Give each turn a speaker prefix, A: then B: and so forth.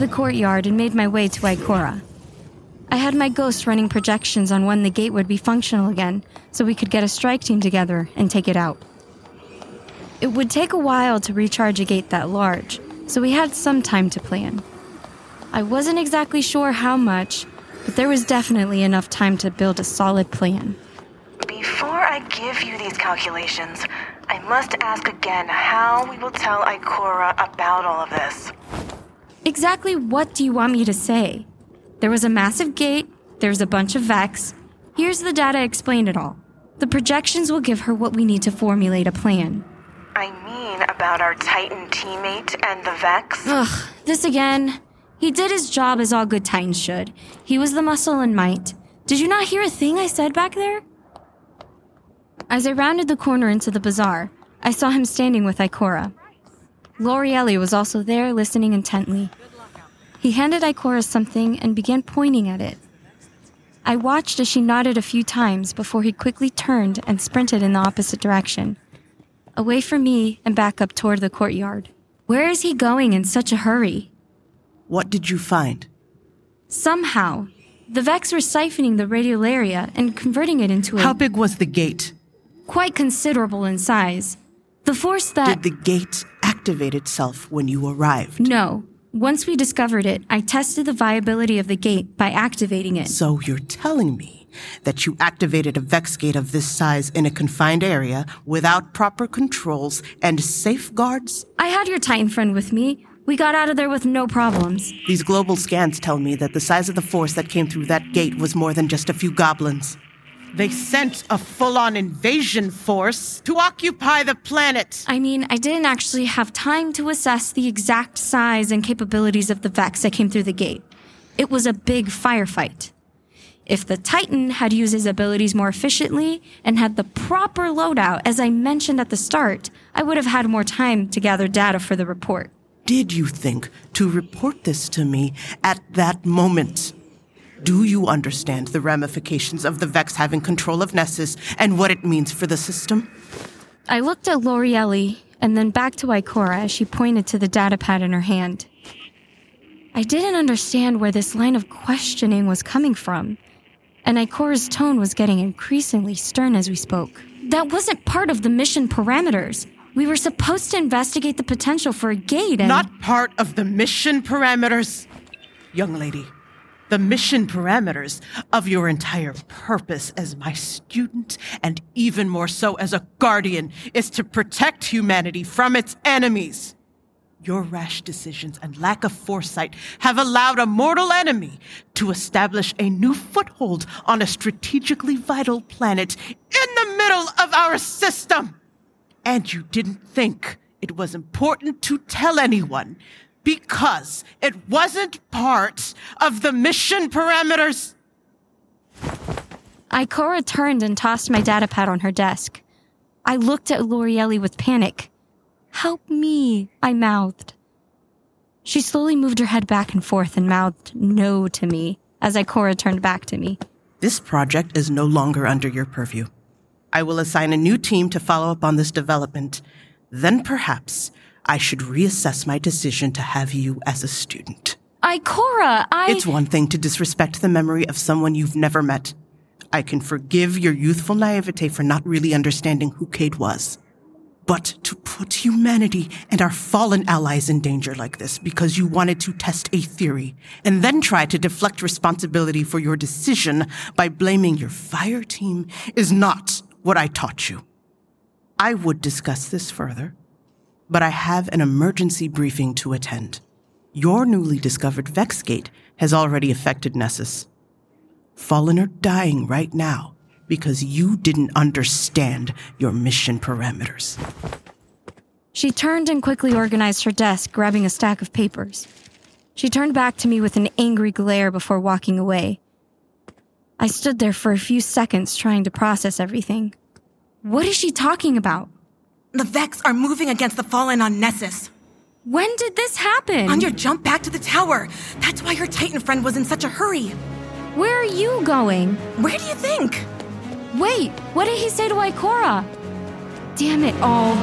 A: the courtyard and made my way to Ikora. I had my ghost running projections on when the gate would be functional again, so we could get a strike team together and take it out. It would take a while to recharge a gate that large, so we had some time to plan. I wasn't exactly sure how much, but there was definitely enough time to build a solid plan.
B: Before I give you these calculations, I must ask again how we will tell Ikora about all of this.
A: Exactly what do you want me to say? There was a massive gate, there's a bunch of Vex. Here's the data explain it all. The projections will give her what we need to formulate a plan.
B: I mean about our Titan teammate and the Vex.
A: Ugh, this again. He did his job as all good Titans should. He was the muscle and might. Did you not hear a thing I said back there? As I rounded the corner into the bazaar, I saw him standing with Ikora. Loriellee was also there, listening intently. He handed Ikora something and began pointing at it. I watched as she nodded a few times before he quickly turned and sprinted in the opposite direction, away from me and back up toward the courtyard. Where is he going in such a hurry?
C: What did you find?
A: Somehow, the Vex were siphoning the radiolaria and converting it into a
C: How big was the gate?
A: quite considerable in size. The force that
C: Did the gate activate itself when you arrived?
A: no. Once we discovered it, I tested the viability of the gate by activating it.
C: So you're telling me that you activated a Vex gate of this size in a confined area without proper controls and safeguards?
A: I had your Titan friend with me. We got out of there with no problems.
C: These global scans tell me that the size of the force that came through that gate was more than just a few goblins. They sent a full on invasion force to occupy the planet.
A: I mean, I didn't actually have time to assess the exact size and capabilities of the Vex that came through the gate. It was a big firefight. If the Titan had used his abilities more efficiently and had the proper loadout, as I mentioned at the start, I would have had more time to gather data for the report.
C: Did you think to report this to me at that moment? Do you understand the ramifications of the Vex having control of Nessus and what it means for the system?
A: I looked at Loriellee and then back to Ikora as she pointed to the data pad in her hand. I didn't understand where this line of questioning was coming from, and Ikora's tone was getting increasingly stern as we spoke. That wasn't part of the mission parameters. We were supposed to investigate the potential for a gate and.
C: Not part of the mission parameters. Young lady, the mission parameters of your entire purpose as my student, and even more so as a guardian, is to protect humanity from its enemies. Your rash decisions and lack of foresight have allowed a mortal enemy to establish a new foothold on a strategically vital planet in the middle of our system. And you didn't think it was important to tell anyone because it wasn't part of the mission parameters.
A: Ikora turned and tossed my data pad on her desk. I looked at Loriellee with panic. Help me, I mouthed. She slowly moved her head back and forth and mouthed no to me as Ikora turned back to me.
C: This project is no longer under your purview. I will assign a new team to follow up on this development. Then perhaps I should reassess my decision to have you as a student.
A: Ikora, I.
C: It's one thing to disrespect the memory of someone you've never met. I can forgive your youthful naivete for not really understanding who Cayde was. But to put humanity and our fallen allies in danger like this because you wanted to test a theory and then try to deflect responsibility for your decision by blaming your fire team is not what I taught you. I would discuss this further, but I have an emergency briefing to attend. Your newly discovered Vexgate has already affected Nessus. Fallen are dying right now because you didn't understand your mission parameters.
A: She turned and quickly organized her desk, grabbing a stack of papers. She turned back to me with an angry glare before walking away. I stood there for a few seconds trying to process everything. What is she talking about?
D: The Vex are moving against the Fallen on Nessus.
A: When did this happen?
D: On your jump back to the tower. That's why your Titan friend was in such a hurry.
A: Where are you going?
D: Where do you think?
A: Wait, what did he say to Ikora? Damn it all.